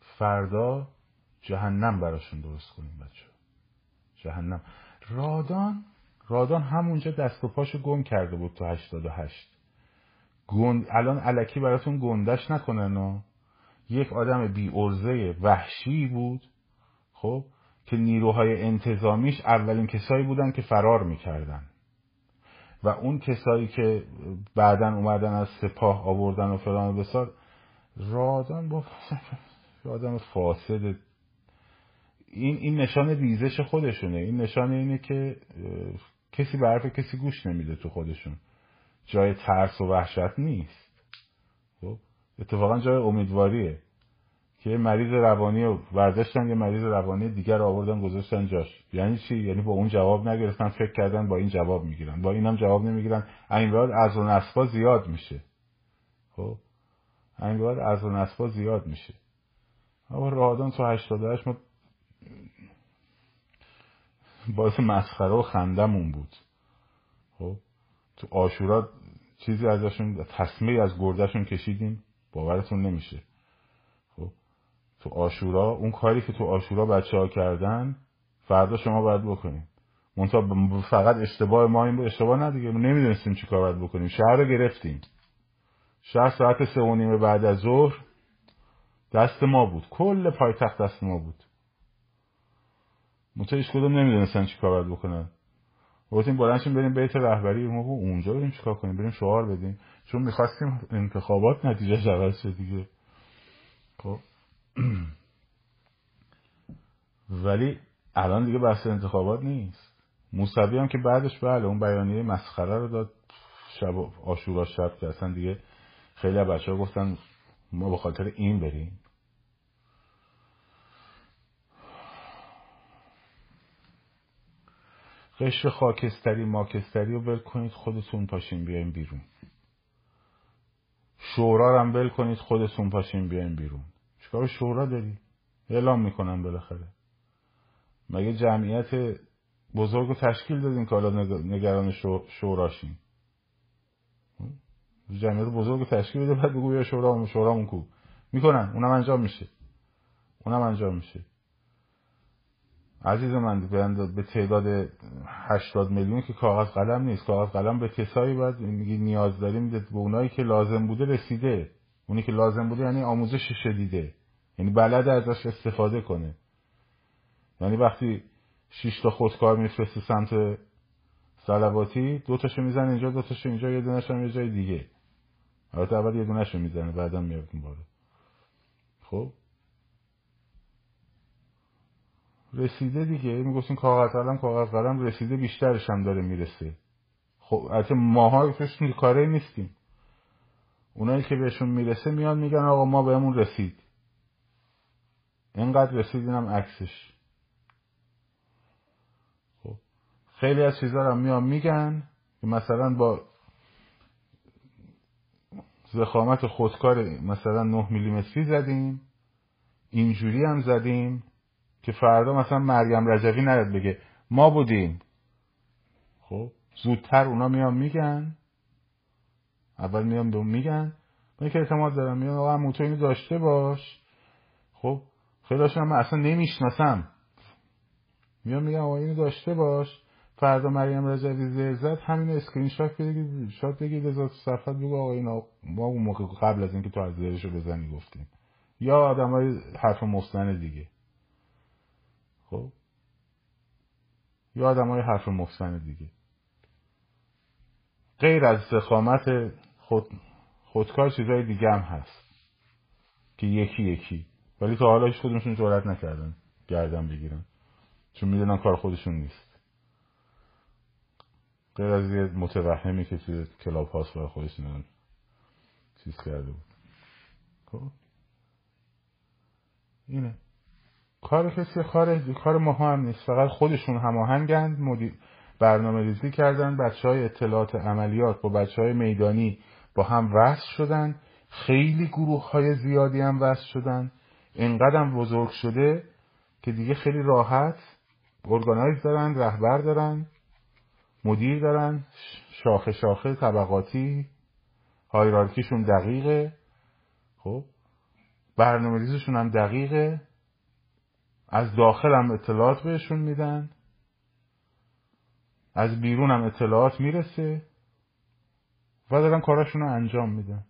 فردا جهنم براشون درست کنیم بچه جهنم. رادان رادان همونجا دست و پاشو گم کرده بود تو هشتاد و هشت. گند الان علکی براتون گندش نکنن و یک آدم بی ارزه وحشی بود خب که نیروهای انتظامیش اولین کسایی بودن که فرار می‌کردن. و اون کسایی که بعدا اومدن از سپاه آوردن و فلان و بسار رادان با <laughs> آدم فاسد. این این نشان ریزش خودشونه. این نشان اینه که کسی به حرف کسی گوش نمیده تو خودشون. جای ترس و وحشت نیست. خب؟ اتفاقا جای امیدواریه. که مریض روانی رو برداشتن یه مریض روانی دیگر آوردن گذاشتن جاش. یعنی چی؟ یعنی با اون جواب نگرفتن فکر کردن با این جواب می‌گیرن. با اینم جواب نمی‌گیرن. این بعد از اون اسبا زیاد میشه. خب؟ این بعد از اون اسبا زیاد میشه. اما رادان تو 88 ما باعث مسخره و خندمون بود. خب؟ تو آشورا چیزی ازشون تصمیه از گردشون کشیدیم. باورتون نمیشه. تو آشورا اون کاری که تو آشورا بچه ها کردن فردا شما باید بکنیم منتها فقط اشتباه ما این بود اشتباه نه دیگه نمی‌دونستیم چی کار باید بکنیم. شهر رو گرفتیم. شهر ساعت سه و نیمه بعد از ظهر دست ما بود. کل پایتخت دست ما بود. منتها هیچ کدوم نمی‌دونستن چی کار باید بکنن. گفتیم بلنشیم بریم بیت رهبری ما اونجا بریم چیکار کنیم؟ بریم شعار بدیم. چون می‌خواستیم انتخابات نتیجه عوض دیگه. خب. <clears throat> ولی الان دیگه بحث انتخابات نیست. موسوی هم که بعدش بله اون بیانیه مسخره رو داد. شب آشورا شب که اصلا دیگه خیلی بچه ها گفتن ما به خاطر این بریم. قشر خاکستری ماکستری رو ول کنید خودتون پاشین بیاین بیرون. شورا هم ول کنید خودتون پاشین بیاین بیرون. چیکار شورا داری؟ اعلام می‌کنن بالاخره. مگه جمعیت بزرگ رو تشکیل دادیم که حالا نگران شوراشیم جمعیت بزرگ تشکیل بده بعد بگو یا شورا شورامون کو. می‌کنن. اونم انجام میشه. اونم انجام میشه. عزیز من به تعداد 80 میلیون که کاغذ قلم نیست. کاغذ قلم به کسایی باید میگی نیاز داریم به اونایی که لازم بوده رسیده. اونی که لازم بوده یعنی آموزش شدیده. یعنی بلد ازش استفاده کنه. یعنی وقتی شش تا خودکار میفرسته سمت سلواتی دو تاشو می‌زنه اینجا دو تاشو اینجا یه دونش هم جای دیگه. البته اول یه دونشو می‌زنه بعدا میاد بالا. خب؟ رسیده دیگه. می‌گفتین کاغذ قلم کاغذ قلم رسیده بیشترش هم داره می‌رسه. خب البته ماها کاره نیستیم. اونایی که بهشون می‌رسه میان میگن آقا ما بهمون رسید. اینقدر رسید اینم عکسش. خب خیلی از چیزا رو میان میگن که مثلا با زخامت خودکار مثلا 9 میلیمتری زدیم. اینجوری هم زدیم که فردا مثلا مریم رجوی نیاد بگه ما بودیم. خب زودتر اونا میان میگن. اول میان به میگن. من که اعتماد دارم. میان آقا موتو اینو داشته باش. خب خیلی هم اصلا نمی‌شناسم. میان میگن آقا اینو داشته باش. فردا مریم رجوی زیر زد همین اسکرین شات بگید شات بگید از صفحت بگو آقا اینا ما موقع قبل از اینکه تو از زیرشو بزنی گفتیم. یا آدم های حرف مستند دیگه. خب؟ یا آدم های حرف مستند دیگه. غیر از زخامت خود خودکار چیزهای دیگه هم هست که یکی یکی. ولی تا حالا هیچ خودشون جرأت نکردن گردن بگیرن. چون می‌دونن کار خودشون نیست. غیر از یه متوهمی که توی کلاب هاست برای خودشون چیز کرده بود. خب؟ اینه. کار کسی کار کار ما هم نیست. فقط خودشون هماهنگند مدیر برنامه ریزی کردن بچه های اطلاعات عملیات با بچه های میدانی با هم وصل شدن. خیلی گروه های زیادی هم وصل شدن. اینقدر بزرگ شده که دیگه خیلی راحت ارگانایز دارن رهبر دارن مدیر دارن شاخه شاخه طبقاتی هایرارکیشون دقیقه. خب برنامه ریزشون هم دقیقه. از داخل هم اطلاعات بهشون میدن. از بیرون هم اطلاعات می‌رسه. و دارن کاراشون رو انجام میدن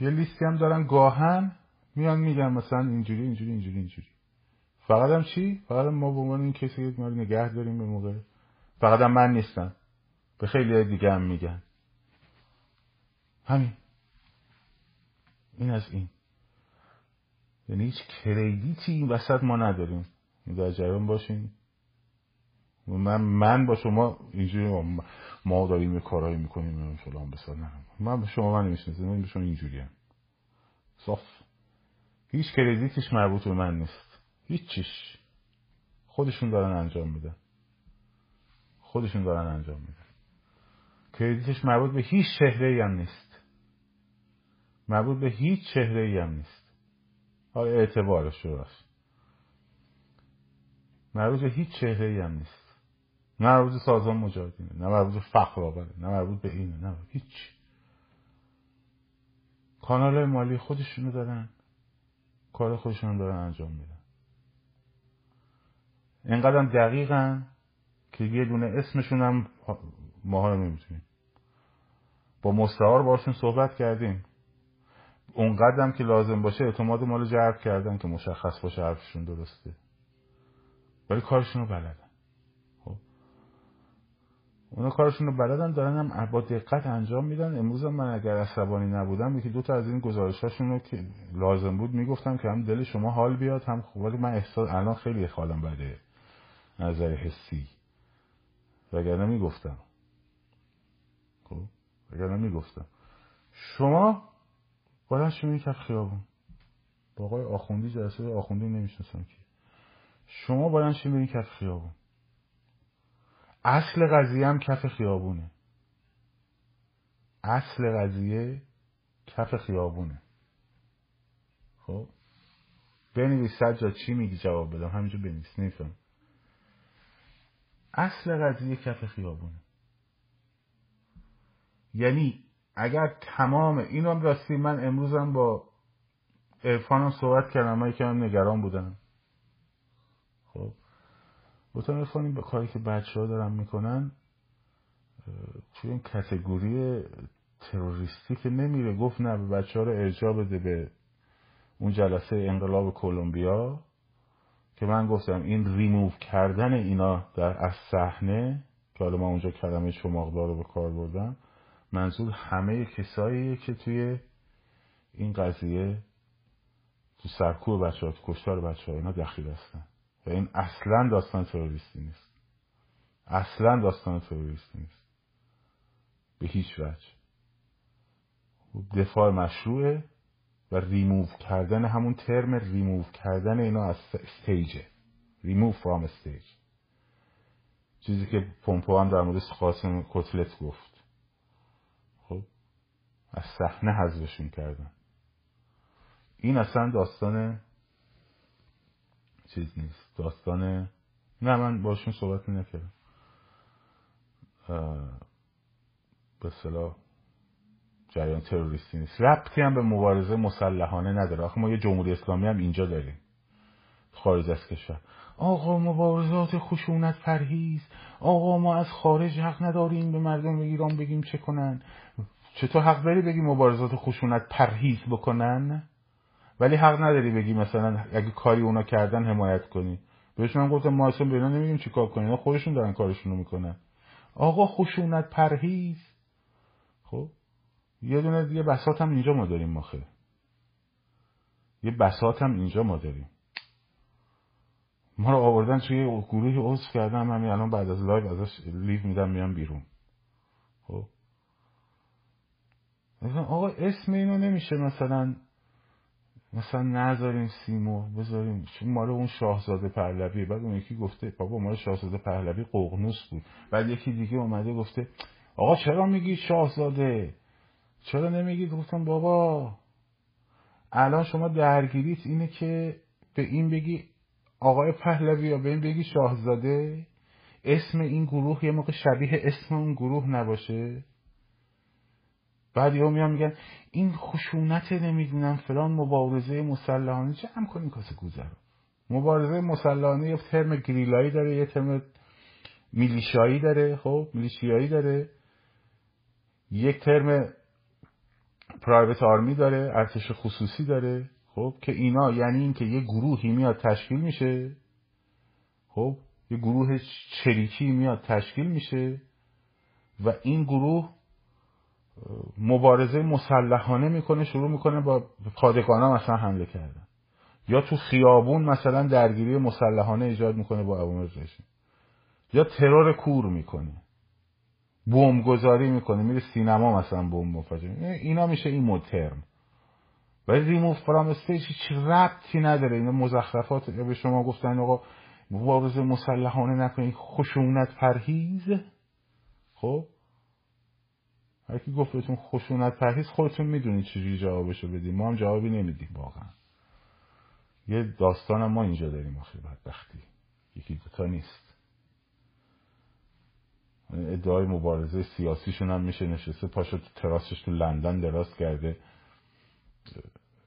یه لیستی هم دارن گاهن میان میگن مثلا اینجوری اینجوری اینجوری اینجوری. فقط هم چی؟ فقط ما به عنوان این کسی که ما نگه داریم به موقع. فقط هم من نیستم. به خیلی دیگه هم میگن. همین. این از این. یعنی هیچ کردیتی این وسط ما نداریم. در جریان باشین. من من با شما اینجوری ما داریم یه کارهایی می‌کنیم فلان بسار نه من به شما من نمی‌شناسم من به شما اینجوری هم صاف. هیچ کردیتش مربوط به من نیست. هیچیش. خودشون دارن انجام میدن. خودشون دارن انجام میدن. کردیتش مربوط به هیچ چهره هم نیست. مربوط به هیچ چهره هم نیست. اعتبارش درست مربوط به هیچ چهره هم نیست. نه مربوط سازمان مجاهدینه نه مربوط به فقر آوره نه مربوط به اینه نه هیچ. کانال مالی خودشونو دارن کار خودشون دارن انجام میدن. اینقدر دقیقن که یه دونه اسمشون هم ماها نمی‌تونیم با مستعار باشون صحبت کردیم. اونقدرم که لازم باشه اعتماد مال جرب کردن که مشخص باشه حرفشون درسته. ولی کارشون رو بلدن. اونا کارشون رو بلدن دارن هم با دقت انجام میدن. امروز من اگر عصبانی نبودم یکی دو تا از این گزارشاشون رو که لازم بود می‌گفتم که هم دل شما حال بیاد هم خوب من احساس الان خیلی حالم بده. نظر حسی. وگرنه می‌گفتم. خب وگرنه می‌گفتم. شما بلند شو کف خیابون. با آقای آخوندی جلسه آخوندی نمی‌شناسم که شما بلند این کف خیابون. اصل قضیه هم کف خیابونه. اصل قضیه کف خیابونه. خب؟ بنویس سجاد چی میگی جواب بدم؟ همینجا بنویس نیستم. اصل قضیه کف خیابونه. یعنی اگر تمام اینو هم راستی من امروزم با ارفانم صحبت کردم من یکم نگران بودم. ارفان به کاری که بچه ها دارن می‌کنن توی این کتگوری تروریستی که نمیره گفت نه به بچه ها رو ارجاع بده به اون جلسه انقلاب کلمبیا که من گفتم این ریموو کردن اینا در از صحنه که حالا ما اونجا کلمه چماقدار رو به کار بردم منظور همه کساییه که توی این قضیه تو سرکوب بچه ها تو کشتار بچه ها اینا دخیل هستن. و این اصلا داستان تروریستی نیست. اصلا داستان تروریستی نیست. به هیچ وجه. دفاع مشروعه و ریموو کردن همون ترم ریموو کردن اینا از استیجه ریموو فرام استیج چیزی که پومپو هم در مورد قاسم کتلت گفت. خب از صحنه حذفشون کردن. این اصلا داستان چیز نیست. داستان. نه من باشون صحبت نکردم. به صلاح جریان تروریستی نیست. ربطی هم به مبارزه مسلحانه نداره. آخه ما یه جمهوری اسلامی هم اینجا داریم. خارج از کشور. آقا مبارزات خشونت پرهیز. آقا ما از خارج حق نداریم به مردم ایران بگیم چه کنن. چطور حق داری بگی مبارزات خشونت پرهیز بکنن؟ ولی حق نداری بگی مثلا اگه کاری اونا کردن حمایت کنی. بهشون هم گفتم ما اصلا به اینا نمیگیم چیکار کنی خودشون دارن کارشون رو می‌کنن. آقا خشونت پرهیز. خب؟ یه دونه دیگه بسات هم اینجا ما داریم ماخه یه بسات هم اینجا ما داریم. ما رو آوردن توی گروهی عضو کردم همین الان بعد از لایو ازش لیو میدم میام بیرون. خب؟ آقا اسم اینو نمیشه مثلا مثلا نذاریم سیمو بذاریم چون مال اون شاهزاده پهلوی. بعد اون یکی گفته بابا مال شاهزاده پهلوی ققنوس بود. بعد یکی دیگه اومده گفته آقا چرا میگی شاهزاده؟ چرا نمیگید گفتم بابا الان شما درگیریت اینه که به این بگی آقای پهلوی یا به این بگی شاهزاده. اسم این گروه یه موقع شبیه اسم اون گروه نباشه. بعد یهو میان میگن این خشونت نمی‌دونم فلان مبارزه مسلحانه جمع کنین کاسه رو. مبارزه مسلحانه یه ترم گریلایی داره یه ترم میلیشایی داره خب میلیشیایی داره. یک ترم پرایوت آرمی داره ارتش خصوصی داره خب که اینا یعنی اینکه یه گروهی میاد تشکیل میشه. خب یه گروه چریکی میاد تشکیل میشه. و این گروه مبارزه مسلحانه می‌کنه شروع می‌کنه با پادگانا مثلا حمله کردن. یا تو خیابون مثلا درگیری مسلحانه ایجاد می‌کنه با عوامل رژیم یا ترور کور می‌کنه. گذاری می‌کنه میره سینما مثلا بمب مفاجئه اینا میشه این مترم ولی ریموف فرام استیج هیچ ربطی نداره. اینا مزخرفات. به شما گفتن آقا مبارزه مسلحانه نکنید خشونت پرهیز. خب؟ هر کی گفت بهتون خشونت پرهیز خودتون می‌دونید چجوری جوابشو بدیم. ما هم جوابی نمیدیم واقعا. یه داستان ما اینجا داریم آخه بدبختی. یکی دوتا نیست. ادعای مبارزه سیاسیشون هم میشه نشسته. پاشو تو تراسش تو لندن دراز کرده.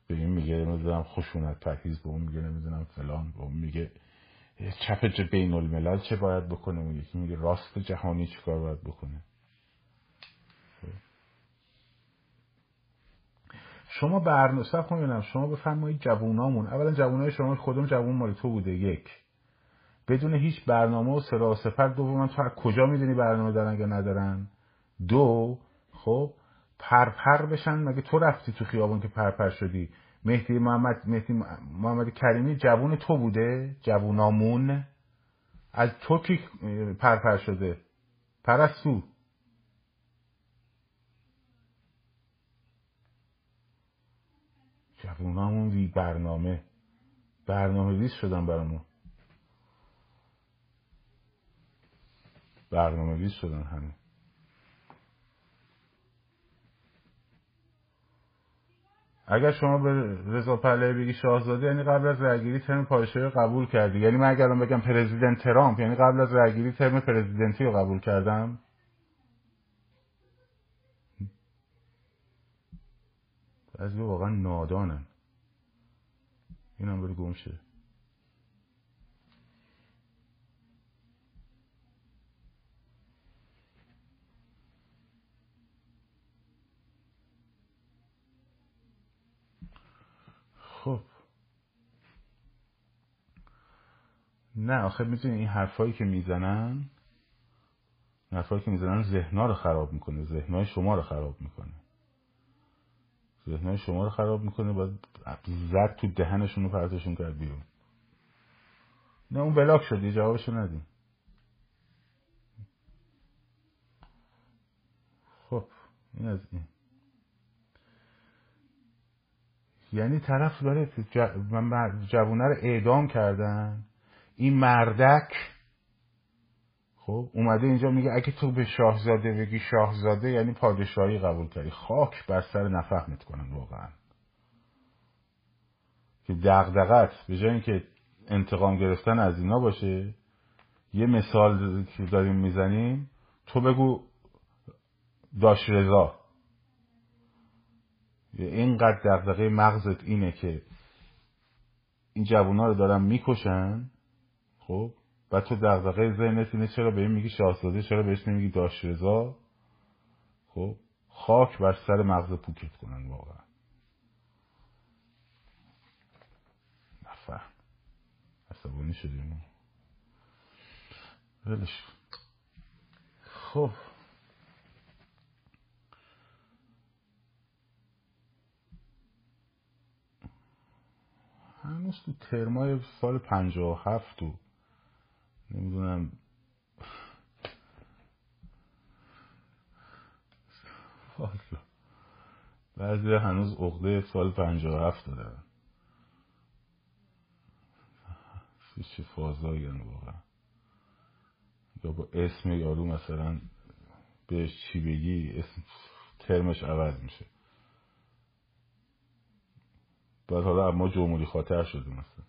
به این میگه نمی‌دونم خشونت پرهیز به اون میگه نمی‌دونم فلان به اون میگه. چپ بین الملل چه باید بکنه؟ اون یکی میگه راست جهانی چیکار باید بکنه؟ شما برنامه صف ببینم شما بفرمایید جوونامون. اولا جوونای شما خودم جوون مال تو بوده یک. بدون هیچ برنامه و سرا و سپر دوم تو کجا می‌دونی برنامه دارن یا ندارن؟ دو خب پرپر بشن. مگه تو رفتی تو خیابون که پرپر شدی؟ مهدی محمد مهدی محمد کریمی جوون تو بوده؟ جوونامون؟ از تو کی پرپر شده؟ پرستو. جوونامون بی برنامه. برنامه ریز شدن برامون. برنامه ریز شدن همه. اگر شما به رضا پهلوی بگی شاهزاده یعنی قبل از رأیگیری ترم پادشاهی قبول کردی. یعنی من اگر بگم پرزیدنت ترامپ یعنی قبل از رأیگیری ترم پرزیدنتی رو قبول کردم. بعضی واقعا نادانن این هم بره گم شه. خب. نه آخه می‌تونی این حرفایی که می‌زنن حرفایی که می‌زنن ذهنها رو خراب می‌کنه ذهنهای شما رو خراب می‌کنه. ذهنای شما رو خراب می‌کنه باید زد تو دهنشون رو پرتشون کرد بیرون. نه اون بلاک شد یه جوابشو ندیم. خب این از این. یعنی طرف داره جوونه رو اعدام کردن. این مردک خب اومده اینجا میگه اگه تو به شاهزاده بگی شاهزاده یعنی پادشاهی قبول کردی خاک بر سر نفهمت کنن واقعا. که دغدغت به جای اینکه انتقام گرفتن از اینا باشه یه مثال که داریم می‌زنیم. تو بگو داش رضا. اینقدر دغدغه مغزت اینه که این جوونا رو دارن می‌کشن. خب تو دغدغه ذهنت اینه چرا به این میگی شاهزاده چرا بهش نمیگی داش رضا خب خاک بر سر مغز پوکت کنن واقعا. نفهم. عصبانی شدیم. ولش خب. هنوز تو ترمای سال پنجاه و هفت نمی‌دونم. بعضی هنوز عقده سال پنجاه و هفت دارن چه فازایی واقعا. یا با اسم یارو مثلا بهش چی بگی اسم ترمش عوض میشه. بعد حالا اما جمهوری خاطر شده مثلا.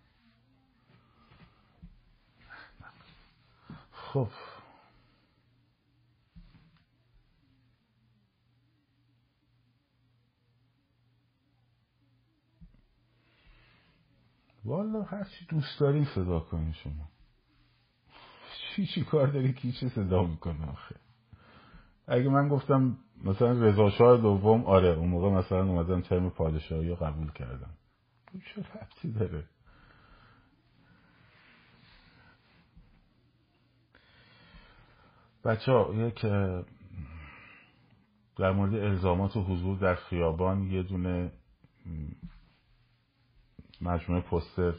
خب. والا هر چی دوست دارین صدا کنین شما. چی چی کار داری؟ کی چه صدا می‌کنه آخه؟ اگه من گفتم مثلا رضا شاه دوم آره اون موقع مثلا اومدم ترم پادشاهی رو قبول کردم. چه ربطی داره؟ بچه ها یک در مورد الزامات و حضور در خیابان یه دونه مجموعه پوستر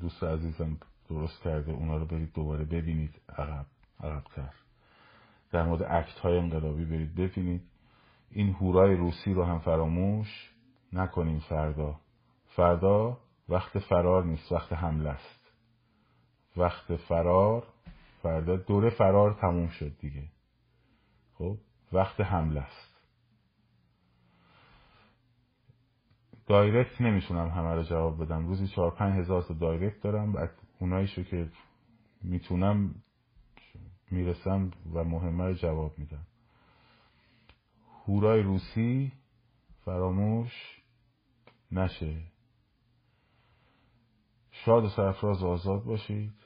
دوست عزیزم درست کرده اونا رو برید دوباره ببینید عقب عقب کرد در مورد اکت های انقلابی برید ببینید. این هورای روسی رو هم فراموش نکنیم فردا. فردا وقت فرار نیست وقت حمله است. وقت فرار فردا دوره فرار تموم شد دیگه. خب وقت حمله است. دایرکت نمی‌تونم همه رو جواب بدم. روزی چهار پنج هزار تا دایرکت دارم. بعد اوناییشو که می‌تونم می‌رسم و مهمه رو جواب میدم. هورای روسی فراموش نشه. شاد و سرفراز آزاد باشید.